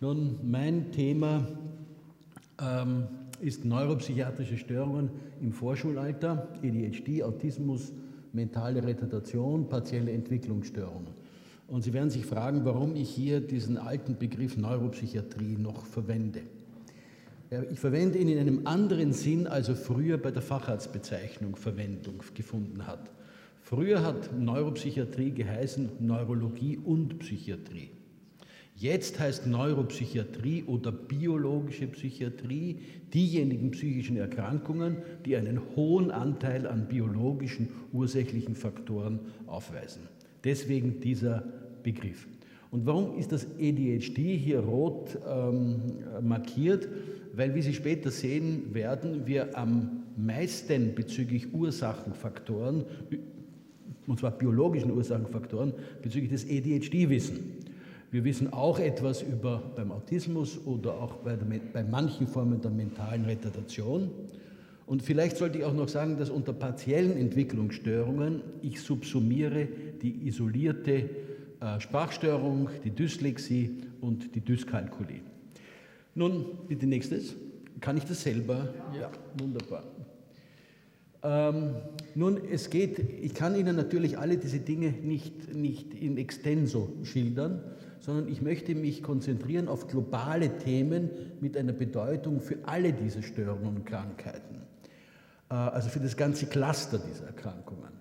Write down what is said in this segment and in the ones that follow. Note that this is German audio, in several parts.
Nun, mein Thema ähm, ist neuropsychiatrische Störungen im Vorschulalter, ADHD, Autismus, mentale Retardation, partielle Entwicklungsstörungen. Und Sie werden sich fragen, warum ich hier diesen alten Begriff Neuropsychiatrie noch verwende. Ich verwende ihn in einem anderen Sinn, als er früher bei der Facharztbezeichnung Verwendung gefunden hat. Früher hat Neuropsychiatrie geheißen Neurologie und Psychiatrie. Jetzt heißt Neuropsychiatrie oder biologische Psychiatrie diejenigen psychischen Erkrankungen, die einen hohen Anteil an biologischen ursächlichen Faktoren aufweisen. Deswegen dieser Begriff. Und warum ist das ADHD hier rot ähm, markiert? Weil, wie Sie später sehen werden, wir am meisten bezüglich Ursachenfaktoren, und zwar biologischen Ursachenfaktoren, bezüglich des ADHD wissen. Wir wissen auch etwas über beim Autismus oder auch bei, der, bei manchen Formen der mentalen Retardation. Und vielleicht sollte ich auch noch sagen, dass unter partiellen Entwicklungsstörungen ich subsumiere die isolierte äh, Sprachstörung, die Dyslexie und die Dyskalkulie. Nun, bitte nächstes. Kann ich das selber? Ja, wunderbar. Ähm, nun, es geht, ich kann Ihnen natürlich alle diese Dinge nicht, nicht in extenso schildern, sondern ich möchte mich konzentrieren auf globale Themen mit einer Bedeutung für alle diese Störungen und Krankheiten, äh, also für das ganze Cluster dieser Erkrankungen.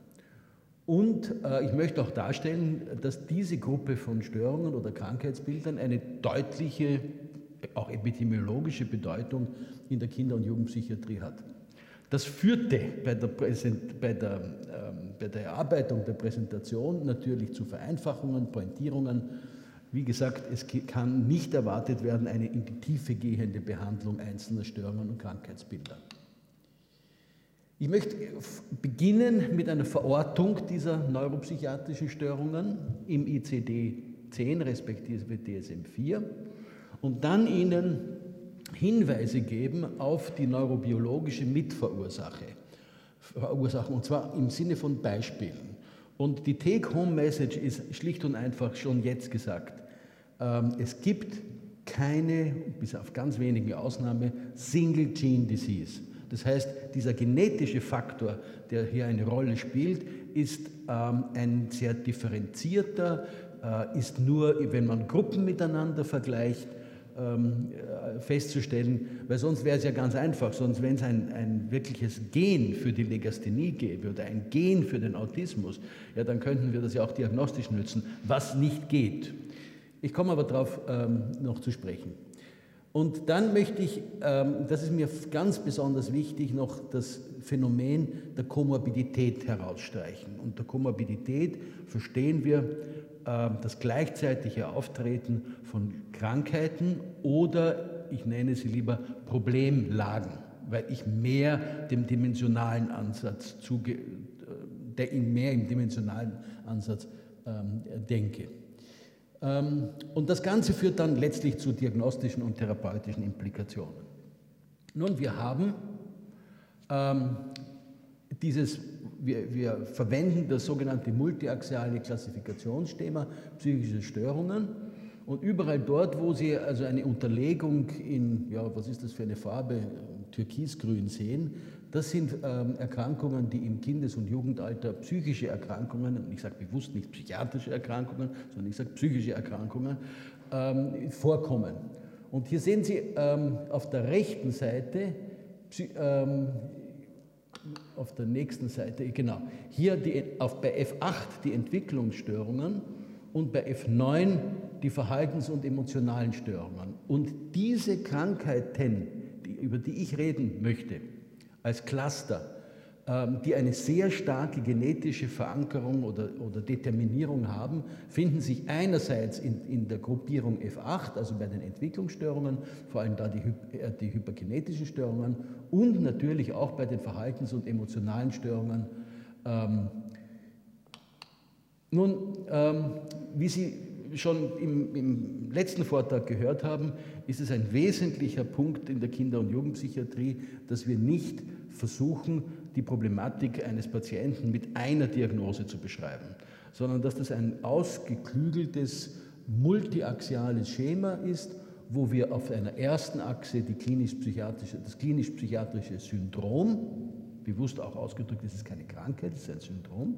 Und äh, ich möchte auch darstellen, dass diese Gruppe von Störungen oder Krankheitsbildern eine deutliche, auch epidemiologische Bedeutung in der Kinder- und Jugendpsychiatrie hat. Das führte bei der, Präsent, bei, der, ähm, bei der Erarbeitung der Präsentation natürlich zu Vereinfachungen, Pointierungen. Wie gesagt, es kann nicht erwartet werden eine in die Tiefe gehende Behandlung einzelner Störungen und Krankheitsbilder. Ich möchte beginnen mit einer Verortung dieser neuropsychiatrischen Störungen im ICD-10 respektive DSM-4 und dann Ihnen Hinweise geben auf die neurobiologische Mitverursache, Verursachen, und zwar im Sinne von Beispielen. Und die Take-Home-Message ist schlicht und einfach schon jetzt gesagt. Ähm, es gibt keine, bis auf ganz wenige Ausnahmen, Single-Gene-Disease. Das heißt, dieser genetische Faktor, der hier eine Rolle spielt, ist ähm, ein sehr differenzierter, äh, ist nur, wenn man Gruppen miteinander vergleicht, ähm, äh, festzustellen, weil sonst wäre es ja ganz einfach, sonst wenn es ein, ein wirkliches Gen für die Legasthenie gäbe oder ein Gen für den Autismus, ja, dann könnten wir das ja auch diagnostisch nützen, was nicht geht. Ich komme aber darauf ähm, noch zu sprechen. Und dann möchte ich, ähm, das ist mir ganz besonders wichtig, noch das Phänomen der Komorbidität herausstreichen. Unter Komorbidität verstehen wir ähm, das gleichzeitige Auftreten von Krankheiten oder ich nenne sie lieber Problemlagen, weil ich mehr dem dimensionalen Ansatz zuge äh, mehr im dimensionalen Ansatz ähm, denke. Ähm, und das Ganze führt dann letztlich zu diagnostischen und therapeutischen Implikationen. Nun, wir haben ähm, dieses wir, wir verwenden das sogenannte multiaxiale Klassifikationsschema psychische Störungen und überall dort, wo Sie also eine Unterlegung in, ja, was ist das für eine Farbe, türkisgrün sehen, das sind ähm, Erkrankungen, die im Kindes- und Jugendalter psychische Erkrankungen, und ich sage bewusst nicht psychiatrische Erkrankungen, sondern ich sage psychische Erkrankungen, ähm, vorkommen. Und hier sehen Sie ähm, auf der rechten Seite ähm, auf der nächsten Seite, genau, hier die, auf, bei F8 die Entwicklungsstörungen und bei F9 die Verhaltens- und emotionalen Störungen. Und diese Krankheiten, über die ich reden möchte, als Cluster, ähm, die eine sehr starke genetische Verankerung oder, oder Determinierung haben, finden sich einerseits in, in, der Gruppierung F8, also bei den Entwicklungsstörungen, vor allem da die, äh, die hyperkinetischen Störungen und natürlich auch bei den Verhaltens- und emotionalen Störungen. Ähm, nun, ähm, wie Sie schon im, im, letzten Vortrag gehört haben, ist es ein wesentlicher Punkt in der Kinder- und Jugendpsychiatrie, dass wir nicht versuchen, die Problematik eines Patienten mit einer Diagnose zu beschreiben, sondern dass das ein ausgeklügeltes, multiaxiales Schema ist wo wir auf einer ersten Achse klinisch das klinisch-psychiatrische Syndrom, bewusst auch ausgedrückt, es ist keine Krankheit, es ist ein Syndrom,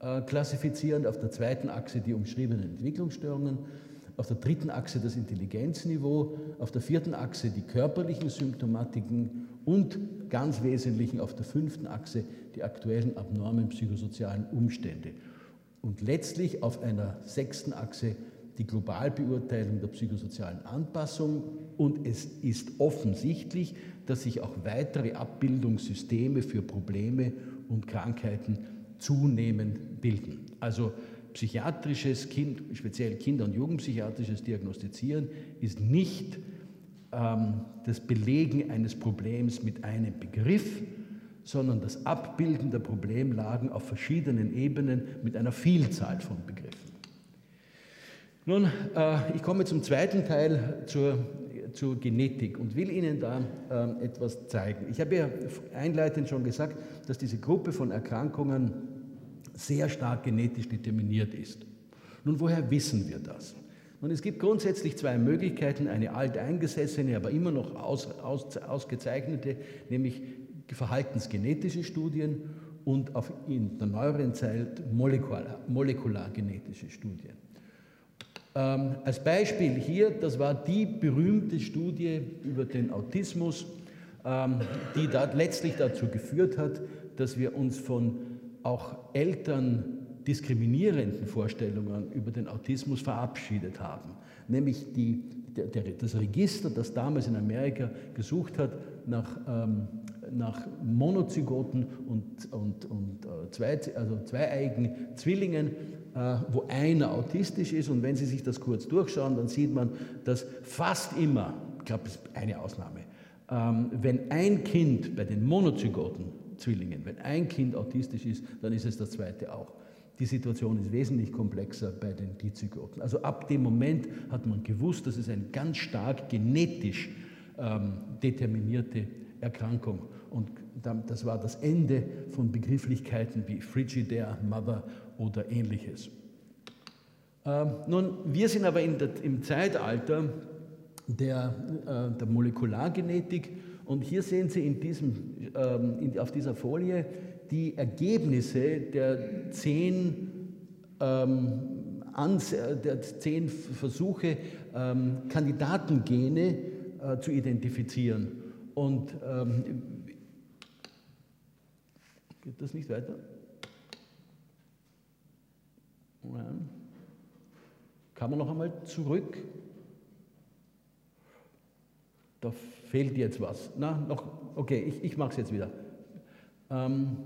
äh, klassifizieren, auf der zweiten Achse die umschriebenen Entwicklungsstörungen, auf der dritten Achse das Intelligenzniveau, auf der vierten Achse die körperlichen Symptomatiken. Und ganz wesentlichen auf der fünften Achse die aktuellen abnormen psychosozialen Umstände. Und letztlich auf einer sechsten Achse die Globalbeurteilung der psychosozialen Anpassung. Und es ist offensichtlich, dass sich auch weitere Abbildungssysteme für Probleme und Krankheiten zunehmend bilden. Also psychiatrisches, kind, speziell Kinder- und Jugendpsychiatrisches Diagnostizieren ist nicht ähm, das Belegen eines Problems mit einem Begriff, sondern das Abbilden der Problemlagen auf verschiedenen Ebenen mit einer Vielzahl von Begriffen. Nun, äh, ich komme zum zweiten Teil zur, zur Genetik und will Ihnen da äh, etwas zeigen. Ich habe ja einleitend schon gesagt, dass diese Gruppe von Erkrankungen sehr stark genetisch determiniert ist. Nun, woher wissen wir das? Nun, es gibt grundsätzlich zwei Möglichkeiten, eine alteingesessene, aber immer noch aus, aus, ausgezeichnete, nämlich verhaltensgenetische Studien und auf, in der neueren Zeit molekular, molekulargenetische Studien. Ähm, als Beispiel hier, das war die berühmte Studie über den Autismus, ähm, die da letztlich dazu geführt hat, dass wir uns von auch Eltern diskriminierenden Vorstellungen über den Autismus verabschiedet haben. Nämlich die, der, der, das Register, das damals in Amerika gesucht hat nach, ähm, nach Monozygoten und, und, und äh, zwei, also zweieigen Zwillingen äh, wo einer autistisch ist. Und wenn Sie sich das kurz durchschauen, dann sieht man, dass fast immer, ich glaube, das ist eine Ausnahme, ähm, wenn ein Kind bei den monozygoten Zwillingen, wenn ein Kind autistisch ist, dann ist es das zweite auch. Die Situation ist wesentlich komplexer bei den Dizygoten. Also ab dem Moment hat man gewusst, dass es eine ganz stark genetisch ähm, determinierte Erkrankung. Und das war das Ende von Begrifflichkeiten wie Frigidaire, Mother oder ähnliches. Ähm, nun, wir sind aber der, im Zeitalter der, äh, der, Molekulargenetik und hier sehen Sie in diesem, ähm, in, auf dieser Folie die Ergebnisse der zehn, ähm, der zehn Versuche, ähm, Kandidatengene äh, zu identifizieren. Und ähm, geht das nicht weiter? Kann man noch einmal zurück? Da fehlt jetzt was. Na, noch, okay, ich, ich mache es jetzt wieder. Ähm,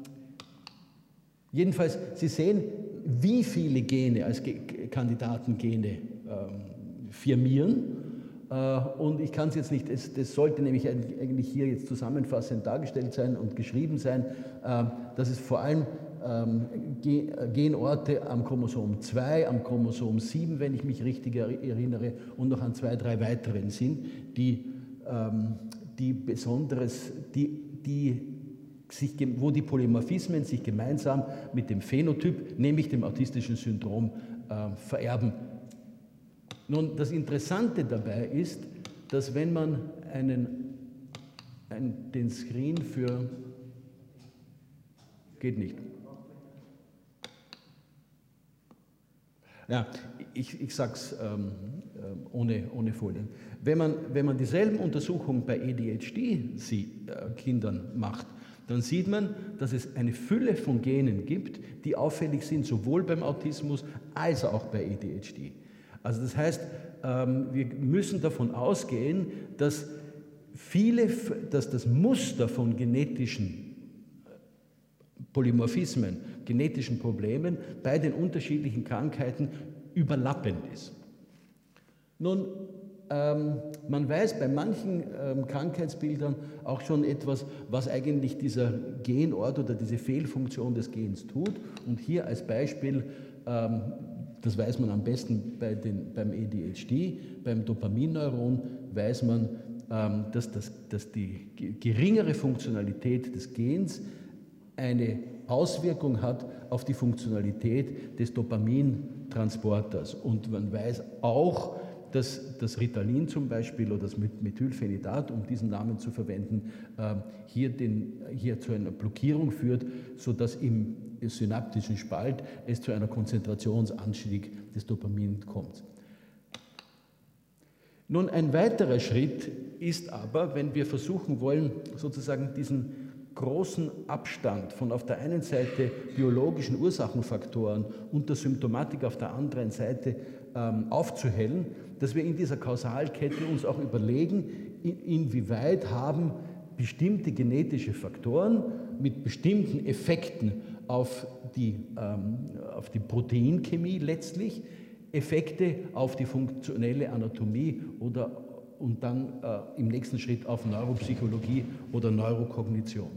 jedenfalls, Sie sehen, wie viele Gene als Ge Kandidatengene ähm, firmieren. Äh, und ich kann es jetzt nicht, es, das sollte nämlich eigentlich hier jetzt zusammenfassend dargestellt sein und geschrieben sein, äh, dass es vor allem ähm, Genorte am Chromosom 2, am Chromosom 7, wenn ich mich richtig erinnere, und noch an zwei, drei weiteren sind, die, die besonderes, die, die sich, wo die Polymorphismen sich gemeinsam mit dem Phänotyp, nämlich dem autistischen Syndrom, äh, vererben. Nun, das Interessante dabei ist, dass wenn man einen, einen, den Screen für geht nicht. Ja, ich, ich sage es ähm, ähm, ohne, ohne Folien. Wenn man, wenn man dieselben Untersuchungen bei ADHD-Kindern äh, macht, dann sieht man, dass es eine Fülle von Genen gibt, die auffällig sind, sowohl beim Autismus als auch bei ADHD. Also das heißt, ähm, wir müssen davon ausgehen, dass viele, dass das Muster von genetischen Polymorphismen, genetischen Problemen bei den unterschiedlichen Krankheiten überlappend ist. Nun, ähm, man weiß bei manchen ähm, Krankheitsbildern auch schon etwas, was eigentlich dieser Genort oder diese Fehlfunktion des Gens tut. Und hier als Beispiel, ähm, das weiß man am besten bei den, beim ADHD, beim Dopaminneuron weiß man, ähm, dass, das, dass die geringere Funktionalität des Gens eine Auswirkung hat auf die Funktionalität des Dopamintransporters. Und man weiß auch, dass das Ritalin zum Beispiel oder das Methylphenidat, um diesen Namen zu verwenden, ähm, hier, den, hier zu einer Blockierung führt, sodass im synaptischen Spalt es zu einer Konzentrationsanstieg des Dopamin kommt. Nun, ein weiterer Schritt ist aber, wenn wir versuchen wollen, sozusagen diesen großen Abstand von auf der einen Seite biologischen Ursachenfaktoren und der Symptomatik auf der anderen Seite ähm, aufzuhellen, dass wir in dieser Kausalkette uns auch überlegen, in, inwieweit haben bestimmte genetische Faktoren mit bestimmten Effekten auf die, ähm, auf die Proteinchemie letztlich, Effekte auf die funktionelle Anatomie oder und dann äh, im nächsten Schritt auf Neuropsychologie oder Neurokognition.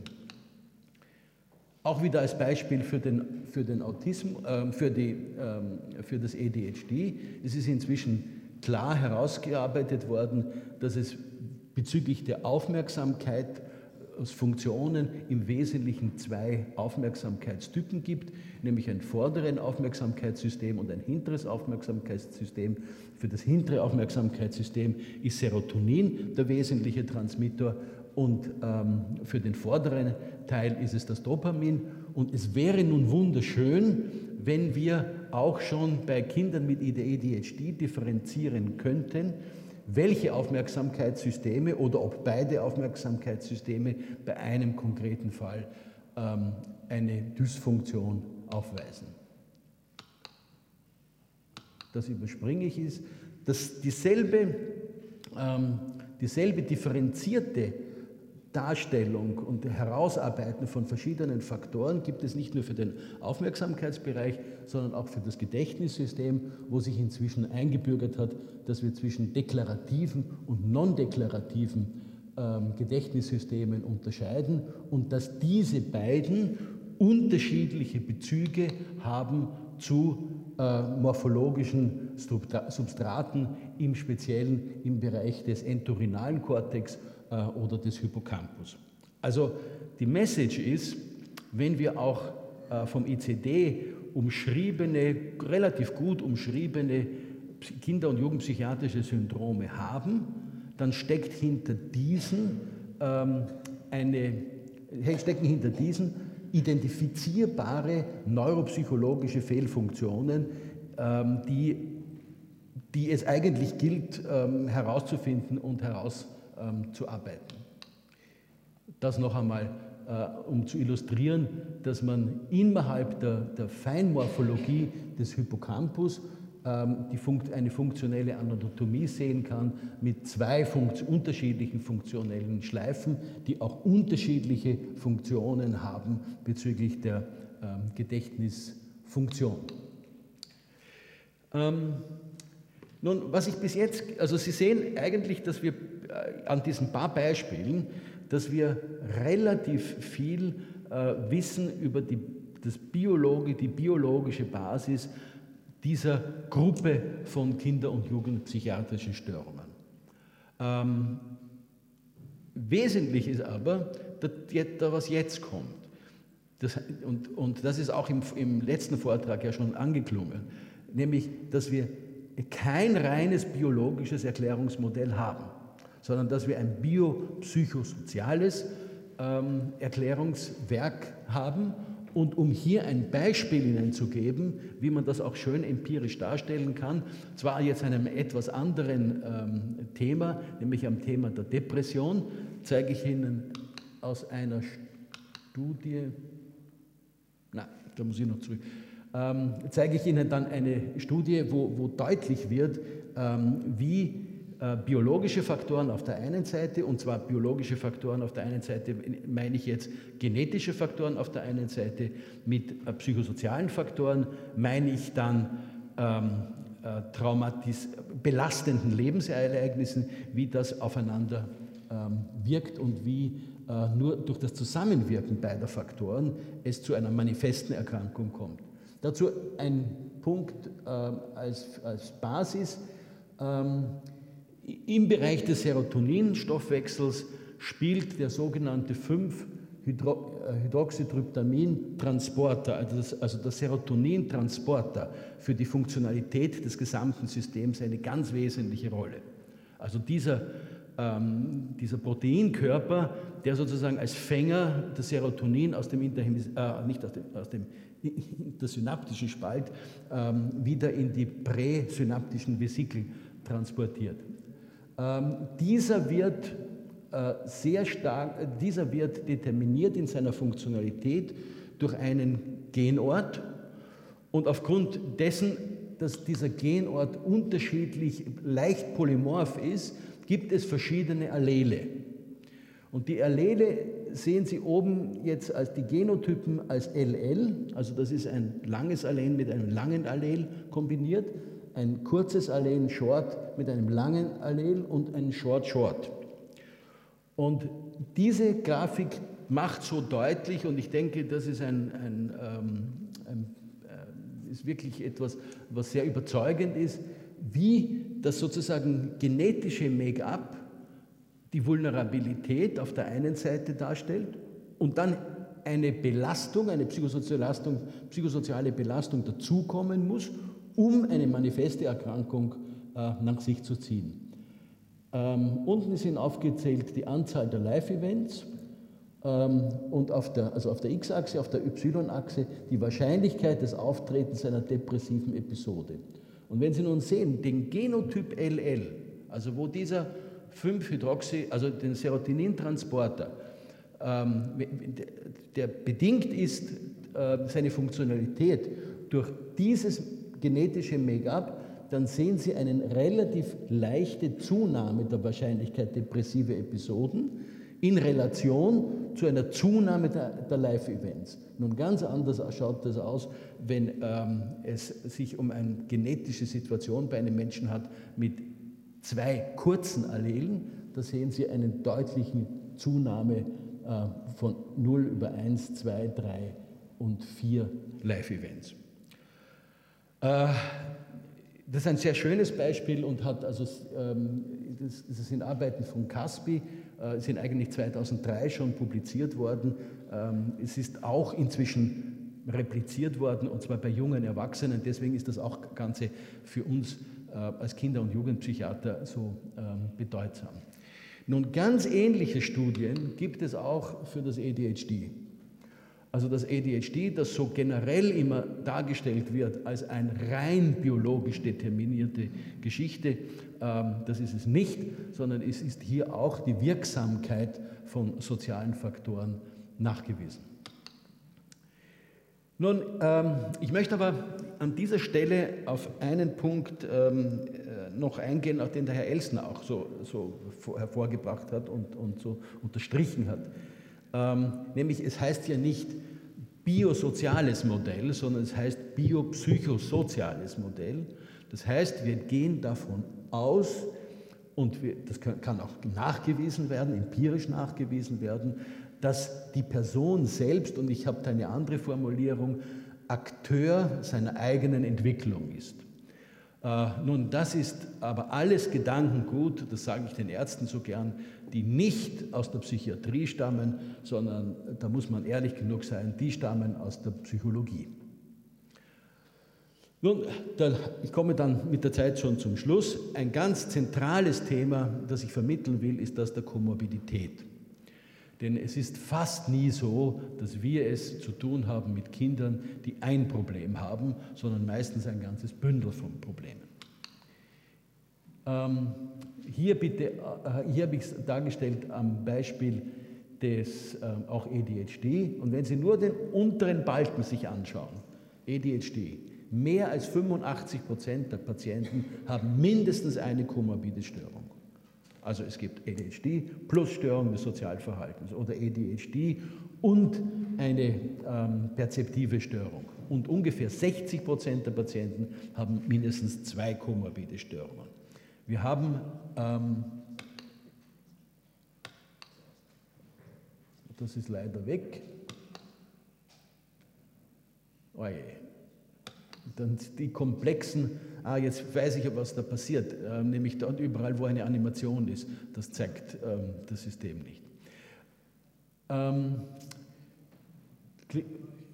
Auch wieder als Beispiel für den, für den Autismus, äh, für, die, äh, für das ADHD. Es ist inzwischen klar herausgearbeitet worden, dass es bezüglich der Aufmerksamkeit Funktionen im Wesentlichen zwei Aufmerksamkeitstypen gibt, nämlich ein vorderen Aufmerksamkeitssystem und ein hinteres Aufmerksamkeitssystem. Für das hintere Aufmerksamkeitssystem ist Serotonin der wesentliche Transmitter und ähm, für den vorderen Teil ist es das Dopamin. Und es wäre nun wunderschön, wenn wir auch schon bei Kindern mit ADHD differenzieren könnten, welche Aufmerksamkeitssysteme oder ob beide Aufmerksamkeitssysteme bei einem konkreten Fall ähm, eine Dysfunktion aufweisen. Das überspringe ich ist, dass dieselbe, ähm, dieselbe differenzierte Darstellung und Herausarbeiten von verschiedenen Faktoren gibt es nicht nur für den Aufmerksamkeitsbereich, sondern auch für das Gedächtnissystem, wo sich inzwischen eingebürgert hat, dass wir zwischen deklarativen und non-deklarativen ähm, Gedächtnissystemen unterscheiden und dass diese beiden unterschiedliche Bezüge haben zu äh, morphologischen Substraten, im Speziellen im Bereich des entorhinalen Kortex oder des Hippocampus. Also die Message ist, wenn wir auch äh, vom ICD umschriebene, relativ gut umschriebene Kinder- und Jugendpsychiatrische Syndrome haben, dann steckt hinter diesen ähm, eine, stecken hinter diesen identifizierbare neuropsychologische Fehlfunktionen, ähm, die, die es eigentlich gilt ähm, herauszufinden und herauszufinden ähm, zu arbeiten. Das noch einmal, äh, um zu illustrieren, dass man innerhalb der, der Feinmorphologie des Hippocampus ähm, Funkt, eine funktionelle Anatomie sehen kann mit zwei funkt unterschiedlichen funktionellen Schleifen, die auch unterschiedliche Funktionen haben bezüglich der ähm, Gedächtnisfunktion. Ähm, nun, was ich bis jetzt, also Sie sehen eigentlich, dass wir an diesen paar Beispielen, dass wir relativ viel äh, wissen über die, das Biologi, die biologische Basis dieser Gruppe von Kinder- und Jugendpsychiatrischen Störungen. Ähm, wesentlich ist aber, dass, was jetzt kommt. Das, und, und, das ist auch im, im letzten Vortrag ja schon angeklungen, nämlich, dass wir kein reines biologisches Erklärungsmodell haben sondern dass wir ein biopsychosoziales ähm, Erklärungswerk haben. Und um hier ein Beispiel Ihnen zu geben, wie man das auch schön empirisch darstellen kann, zwar jetzt einem etwas anderen ähm, Thema, nämlich am Thema der Depression, zeige ich Ihnen aus einer Studie, na, da muss ich noch zurück, ähm, zeige ich Ihnen dann eine Studie, wo, wo deutlich wird, ähm, wie biologische Faktoren auf der einen Seite, und zwar biologische Faktoren auf der einen Seite meine ich jetzt genetische Faktoren auf der einen Seite, mit äh, psychosozialen Faktoren meine ich dann ähm, äh, traumatis belastenden Lebensereignissen, wie das aufeinander ähm, wirkt und wie äh, nur durch das Zusammenwirken beider Faktoren es zu einer manifesten Erkrankung kommt. Dazu ein Punkt äh, als, als Basis. Ähm, im Bereich des Serotoninstoffwechsels spielt der sogenannte 5 Hydro, äh, Hydroxytryptamin-Transporter, also, also der Serotonin-Transporter für die Funktionalität des gesamten Systems eine ganz wesentliche Rolle. Also dieser, ähm, dieser Proteinkörper, der sozusagen als Fänger das Serotonin aus dem, äh, nicht aus dem, aus dem intersynaptischen Spalt ähm, wieder in die präsynaptischen Vesikel transportiert. Ähm, dieser wird äh, sehr stark, dieser wird determiniert in seiner Funktionalität durch einen Genort und aufgrund dessen, dass dieser Genort unterschiedlich leicht polymorph ist, gibt es verschiedene Allele. Und die Allele sehen Sie oben jetzt als die Genotypen als LL, also das ist ein langes Allen mit einem langen Allel kombiniert, ein kurzes Allen Short mit einem langen Allel und ein Short Short. Und diese Grafik macht so deutlich, und ich denke, das ist, ein, ein, ähm, ein, äh, ist wirklich etwas, was sehr überzeugend ist, wie das sozusagen genetische Make-up die Vulnerabilität auf der einen Seite darstellt und dann eine Belastung, eine psychosoziale Belastung dazukommen muss, um eine manifeste Erkrankung äh, nach sich zu ziehen. Ähm, unten sind aufgezählt die Anzahl der Live-Events ähm, und auf der, also der X-Achse, auf der Y-Achse die Wahrscheinlichkeit des Auftretens einer depressiven Episode. Und wenn Sie nun sehen, den Genotyp LL, also wo dieser 5-Hydroxy, also den Serotonintransporter, ähm, der bedingt ist, äh, seine Funktionalität durch dieses genetische Make-up, dann sehen Sie eine relativ leichte Zunahme der Wahrscheinlichkeit depressive Episoden in Relation zu einer Zunahme der, der Live-Events. Nun ganz anders schaut das aus, wenn ähm, es sich um eine genetische Situation bei einem Menschen hat mit zwei kurzen Allelen. Da sehen Sie eine deutliche Zunahme äh, von 0 über 1, 2, 3 und 4 Live-Events. Äh, das ist ein sehr schönes Beispiel und hat also, ähm, das, sind Arbeiten von Caspi, äh, sind eigentlich 2003 schon publiziert worden. Ähm, es ist auch inzwischen repliziert worden und zwar bei jungen Erwachsenen. Deswegen ist das auch Ganze für uns äh, als Kinder- und Jugendpsychiater so ähm, bedeutsam. Nun, ganz ähnliche Studien gibt es auch für das ADHD. Also das ADHD, das so generell immer dargestellt wird als eine rein biologisch determinierte Geschichte, ähm, das ist es nicht, sondern es ist hier auch die Wirksamkeit von sozialen Faktoren nachgewiesen. Nun, ähm, ich möchte aber an dieser Stelle auf einen Punkt ähm, äh, noch eingehen, den der Herr Elsner auch so, so hervorgebracht hat und, und so unterstrichen hat. Ähm, nämlich es heißt ja nicht biosoziales Modell, sondern es heißt biopsychosoziales Modell. Das heißt, wir gehen davon aus, und wir, das kann auch nachgewiesen werden, empirisch nachgewiesen werden, dass die Person selbst, und ich habe da eine andere Formulierung, Akteur seiner eigenen Entwicklung ist. Äh, nun, das ist aber alles Gedankengut, das sage ich den Ärzten so gern, die nicht aus der Psychiatrie stammen, sondern da muss man ehrlich genug sein, die stammen aus der Psychologie. Nun, ich komme dann mit der Zeit schon zum Schluss. Ein ganz zentrales Thema, das ich vermitteln will, ist das der Komorbidität. Denn es ist fast nie so, dass wir es zu tun haben mit Kindern, die ein Problem haben, sondern meistens ein ganzes Bündel von Problemen. Ähm, hier, bitte, äh, hier habe ich es dargestellt am Beispiel des äh, auch ADHD. Und wenn Sie nur den unteren Balken sich anschauen, ADHD, mehr als 85 Prozent der Patienten haben mindestens eine komorbide Störung. Also es gibt ADHD plus Störung des Sozialverhaltens oder ADHD und eine ähm, perzeptive Störung. Und ungefähr 60 Prozent der Patienten haben mindestens zwei komorbide Störungen. Wir haben, ähm, das ist leider weg, oh je. Dann die komplexen ah, jetzt weiß ich, was da passiert, äh, nämlich dort überall, wo eine Animation ist. Das zeigt ähm, das System nicht. Ähm,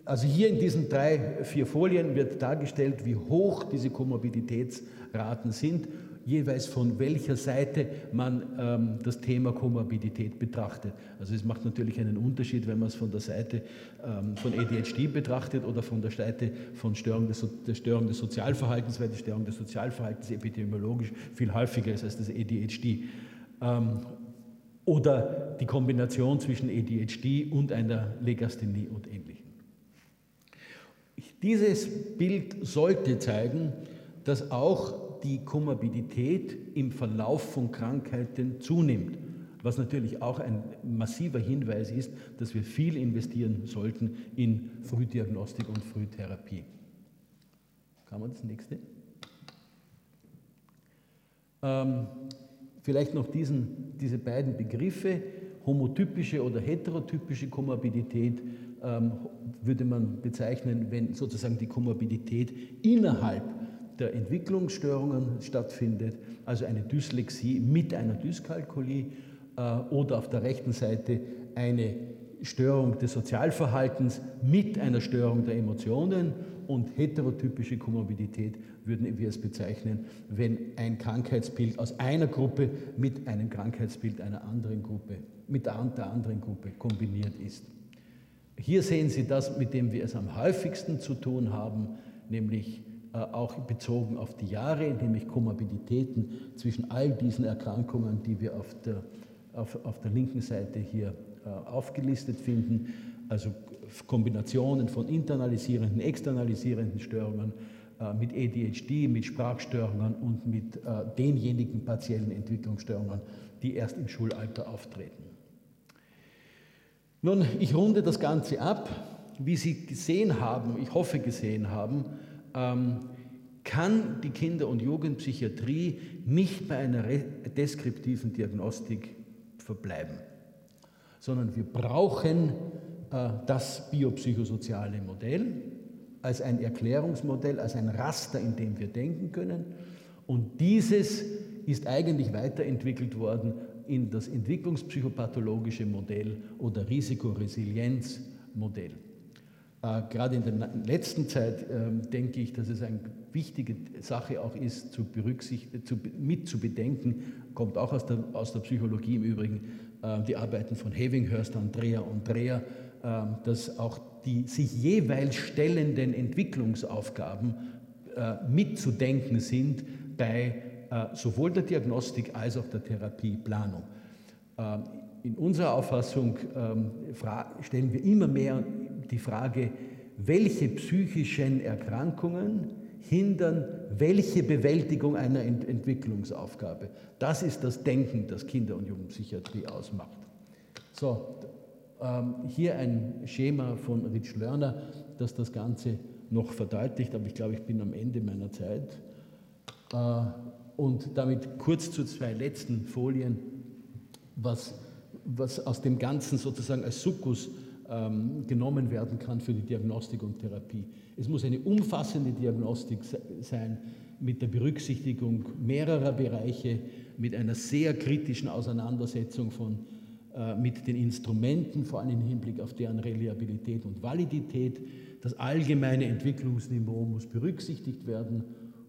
also hier in diesen drei, vier Folien wird dargestellt, wie hoch diese Komorbiditätsraten sind jeweils von welcher Seite man ähm, das Thema Komorbidität betrachtet. Also es macht natürlich einen Unterschied, wenn man es von der Seite ähm, von ADHD betrachtet oder von der Seite von Störung des, der Störung des Sozialverhaltens, weil die Störung des Sozialverhaltens epidemiologisch viel häufiger ist als das ADHD. Ähm, oder die Kombination zwischen ADHD und einer Legasthenie und Ähnlichem. Dieses Bild sollte zeigen, dass auch die Komorbidität im Verlauf von Krankheiten zunimmt. Was natürlich auch ein massiver Hinweis ist, dass wir viel investieren sollten in Frühdiagnostik und Frühtherapie. Kann man das nächste? Ähm, vielleicht noch diesen, diese beiden Begriffe, homotypische oder heterotypische Komorbidität, ähm, würde man bezeichnen, wenn sozusagen die Komorbidität innerhalb der Entwicklungsstörungen stattfindet, also eine Dyslexie mit einer Dyskalkulie äh, oder auf der rechten Seite eine Störung des Sozialverhaltens mit einer Störung der Emotionen und heterotypische Komorbidität würden wir es bezeichnen, wenn ein Krankheitsbild aus einer Gruppe mit einem Krankheitsbild einer anderen Gruppe, mit der anderen Gruppe kombiniert ist. Hier sehen Sie das, mit dem wir es am häufigsten zu tun haben, nämlich auch bezogen auf die Jahre, nämlich Komorbiditäten zwischen all diesen Erkrankungen, die wir auf der, auf, auf der linken Seite hier äh, aufgelistet finden, also Kombinationen von internalisierenden, externalisierenden Störungen äh, mit ADHD, mit Sprachstörungen und mit denjenigen partiellen Entwicklungsstörungen, die erst im Schulalter auftreten. Nun, ich runde das Ganze ab. Wie Sie gesehen haben, ich hoffe gesehen haben, kann die Kinder- und Jugendpsychiatrie nicht bei einer deskriptiven Diagnostik verbleiben, sondern wir brauchen äh, das biopsychosoziale Modell als ein Erklärungsmodell, als ein Raster, in dem wir denken können. Und dieses ist eigentlich weiterentwickelt worden in das entwicklungspsychopathologische Modell oder Risikoresilienzmodell. Äh, gerade in der letzten Zeit ähm, denke ich, dass es eine wichtige Sache auch ist, zu zu, mit zu bedenken, kommt auch aus der, aus der Psychologie im Übrigen, äh, die Arbeiten von Havinghurst, Andrea und Dreher, äh, dass auch die sich jeweils stellenden Entwicklungsaufgaben äh, mitzudenken sind bei sowohl der Diagnostik als auch der Therapieplanung. Ähm, in unserer Auffassung ähm, stellen wir immer mehr die Frage, welche psychischen Erkrankungen hindern welche Bewältigung einer Ent Entwicklungsaufgabe. Das ist das Denken, das Kinder- und Jugendpsychiatrie ausmacht. So, ähm, hier ein Schema von Rich Lerner, das das Ganze noch verdeutlicht, aber ich glaube, ich bin am Ende meiner Zeit. Äh, und damit kurz zu zwei letzten Folien, was, was aus dem Ganzen sozusagen als Sukkus genommen werden kann für die Diagnostik und Therapie. Es muss eine umfassende Diagnostik sein mit der Berücksichtigung mehrerer Bereiche, mit einer sehr kritischen Auseinandersetzung von, äh, mit den Instrumenten, vor allem im Hinblick auf deren Reliabilität und Validität. Das allgemeine Entwicklungsniveau muss berücksichtigt werden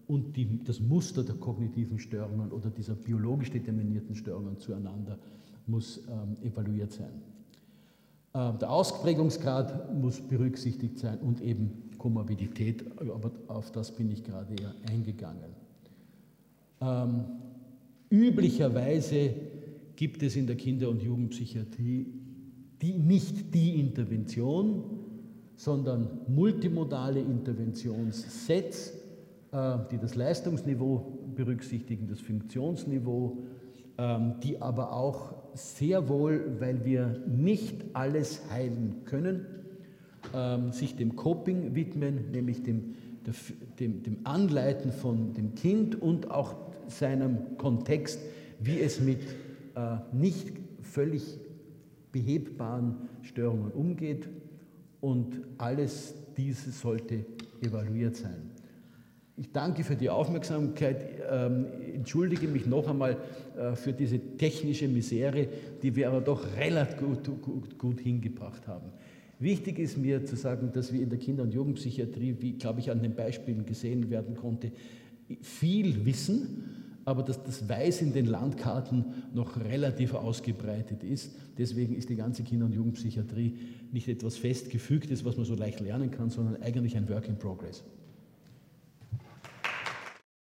und die, das Muster der kognitiven Störungen oder dieser biologisch determinierten Störungen zueinander muss ähm, evaluiert sein. Ähm, der Ausprägungsgrad muss berücksichtigt sein und eben Komorbidität, aber auf das bin ich gerade eher eingegangen. Ähm, üblicherweise gibt es in der Kinder- und Jugendpsychiatrie die, nicht die Intervention, sondern multimodale Interventionssets, äh, die das Leistungsniveau berücksichtigen, das Funktionsniveau, ähm, die aber auch sehr wohl, weil wir nicht alles heilen können, ähm, sich dem Coping widmen, nämlich dem, dem, dem Anleiten von dem Kind und auch seinem Kontext, wie es mit äh, nicht völlig behebbaren Störungen umgeht. Und alles dieses sollte evaluiert sein. Ich danke für die Aufmerksamkeit, ähm, entschuldige mich noch einmal äh, für diese technische Misere, die wir aber doch relativ gut, gut, gut hingebracht haben. Wichtig ist mir zu sagen, dass wir in der Kinder- und Jugendpsychiatrie, wie glaube ich an den Beispielen gesehen werden konnte, viel wissen, aber dass das Weiß in den Landkarten noch relativ ausgebreitet ist. Deswegen ist die ganze Kinder- und Jugendpsychiatrie nicht etwas Festgefügtes, was man so leicht lernen kann, sondern eigentlich ein Work in Progress.